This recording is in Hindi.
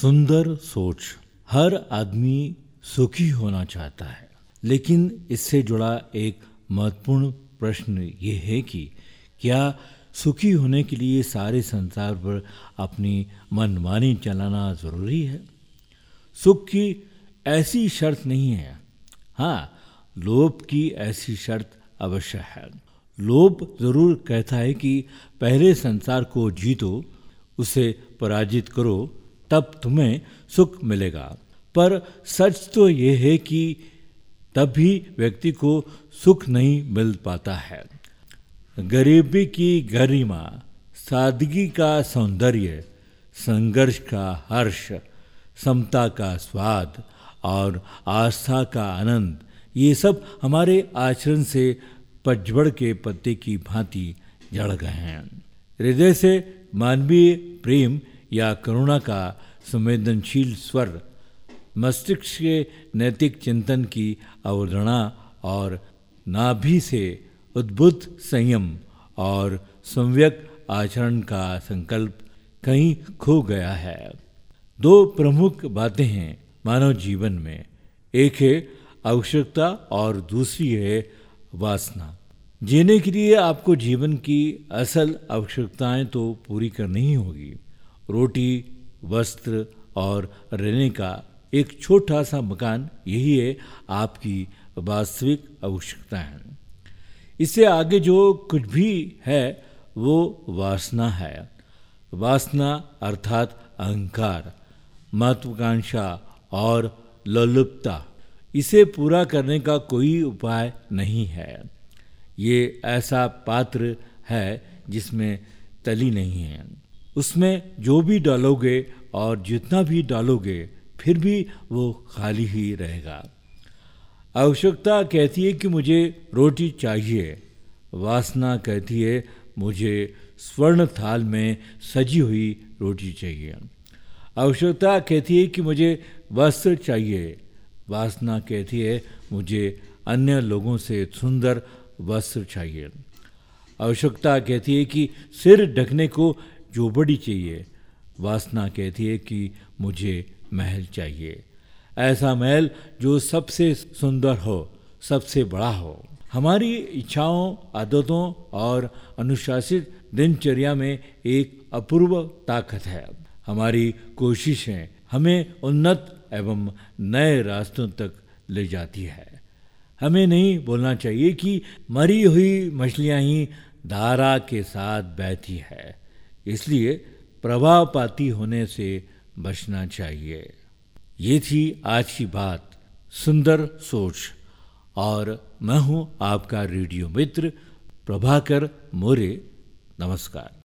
सुंदर सोच। हर आदमी सुखी होना चाहता है। लेकिन इससे जुड़ा एक महत्वपूर्ण प्रश्न ये है कि क्या सुखी होने के लिए सारे संसार पर अपनी मनमानी चलाना ज़रूरी है? सुख की ऐसी शर्त नहीं है। हाँ लोभ की ऐसी शर्त अवश्य है। लोभ ज़रूर कहता है कि पहले संसार को जीतो, उसे पराजित करो तब तुम्हें सुख मिलेगा। पर सच तो ये है कि तब भी व्यक्ति को सुख नहीं मिल पाता है। गरीबी की गरिमा, सादगी का सौंदर्य, संघर्ष का हर्ष, समता का स्वाद और आस्था का आनंद, ये सब हमारे आचरण से पचबड़ के पत्ते की भांति जड़ गए हैं। हृदय से मानवीय प्रेम या करुणा का संवेदनशील स्वर, मस्तिष्क के नैतिक चिंतन की अवधारणा और नाभि से उद्भुत संयम और संव्यक आचरण का संकल्प कहीं खो गया है। दो प्रमुख बातें हैं मानव जीवन में। एक है आवश्यकता और दूसरी है वासना। जीने के लिए आपको जीवन की असल आवश्यकताएँ तो पूरी करनी ही होगी। रोटी, वस्त्र और रहने का एक छोटा सा मकान, यही है आपकी वास्तविक आवश्यकता है। इससे आगे जो कुछ भी है, वो वासना है। वासना अर्थात अहंकार, महत्वाकांक्षा और लोलुपता इसे पूरा करने का कोई उपाय नहीं है। ये ऐसा पात्र है जिसमें तली नहीं है। उसमें जो भी डालोगे और जितना भी डालोगे, फिर भी वो खाली ही रहेगा। आवश्यकता कहती है कि मुझे रोटी चाहिए। वासना कहती है, मुझे स्वर्ण थाल में सजी हुई रोटी चाहिए। आवश्यकता कहती है कि मुझे वस्त्र चाहिए। वासना कहती है, मुझे अन्य लोगों से सुंदर वस्त्र चाहिए। आवश्यकता कहती है कि सिर ढकने को जोबड़ी चाहिए। वासना कहती है कि मुझे महल चाहिए। ऐसा महल जो सबसे सुंदर हो, सबसे बड़ा हो। हमारी इच्छाओं, आदतों और अनुशासित दिनचर्या में एक अपूर्व ताकत है। हमारी कोशिशें हमें उन्नत एवं नए रास्तों तक ले जाती है। हमें नहीं बोलना चाहिए कि मरी हुई मछलियाँ ही धारा के साथ बहती है। इसलिए प्रभावपाती होने से बचना चाहिए। ये थी आज की बात। सुंदर सोच। और मैं हूँ आपका रेडियो मित्र प्रभाकर मोरे। नमस्कार।